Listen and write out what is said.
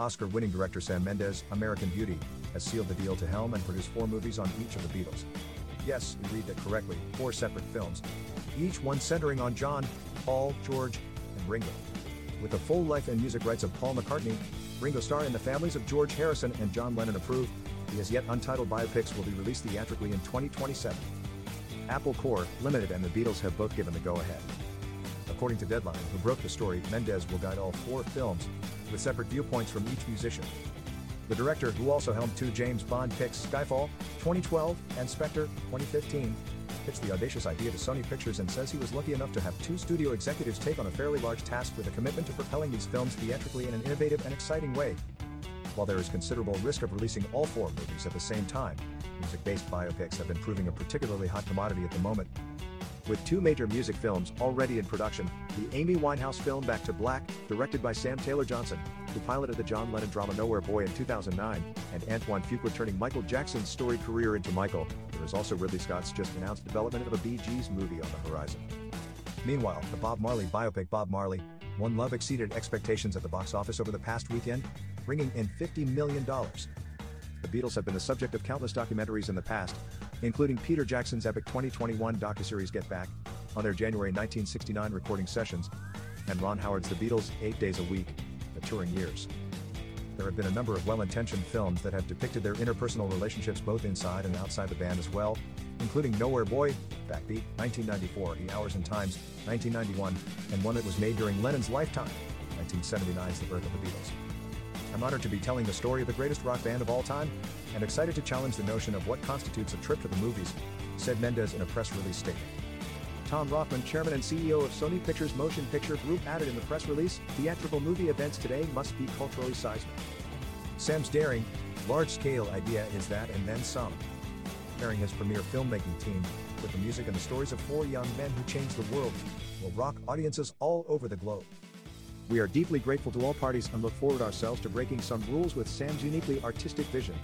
Oscar winning director Sam Mendes, American Beauty, has sealed the deal to helm and produce four movies on each of the Beatles. Yes, you read that correctly, four separate films, each one centering on John, Paul, George, and Ringo. With the full life and music rights of Paul McCartney, Ringo Starr and the families of George Harrison and John Lennon approved, the as yet untitled biopics will be released theatrically in 2027. Apple Corps, Limited and the Beatles have both given the go-ahead. According to Deadline, who broke the story, Mendes will guide all four films, with separate viewpoints from each musician. The director, who also helmed two James Bond pics, Skyfall, 2012, and Spectre, 2015, pitched the audacious idea to Sony Pictures and says he was lucky enough to have two studio executives take on a fairly large task with a commitment to propelling these films theatrically in an innovative and exciting way. While there is considerable risk of releasing all four movies at the same time, music-based biopics have been proving a particularly hot commodity at the moment. With two major music films already in production, the Amy Winehouse film Back to Black, directed by Sam Taylor Johnson, who piloted the John Lennon drama Nowhere Boy in 2009, and Antoine Fuqua turning Michael Jackson's storied career into Michael, there is also Ridley Scott's just announced development of a Bee Gees movie on the horizon. Meanwhile, the Bob Marley biopic Bob Marley, One Love exceeded expectations at the box office over the past weekend, bringing in $50 million. The Beatles have been the subject of countless documentaries in the past, including Peter Jackson's epic 2021 docuseries Get Back, on their January 1969 recording sessions, and Ron Howard's The Beatles, Eight Days a Week, The Touring Years. There have been a number of well-intentioned films that have depicted their interpersonal relationships both inside and outside the band as well, including Nowhere Boy, Backbeat, 1994, The Hours and Times, 1991, and one that was made during Lennon's lifetime, 1979's The Birth of the Beatles. I'm honored to be telling the story of the greatest rock band of all time, and excited to challenge the notion of what constitutes a trip to the movies, said Mendes in a press release statement. Tom Rothman, chairman and CEO of Sony Pictures Motion Picture Group, added in the press release theatrical movie events today must be culturally seismic. Sam's daring, large scale idea is that and then some. Pairing his premier filmmaking team with the music and the stories of four young men who changed the world will rock audiences all over the globe. We are deeply grateful to all parties and look forward ourselves to breaking some rules with Sam's uniquely artistic vision.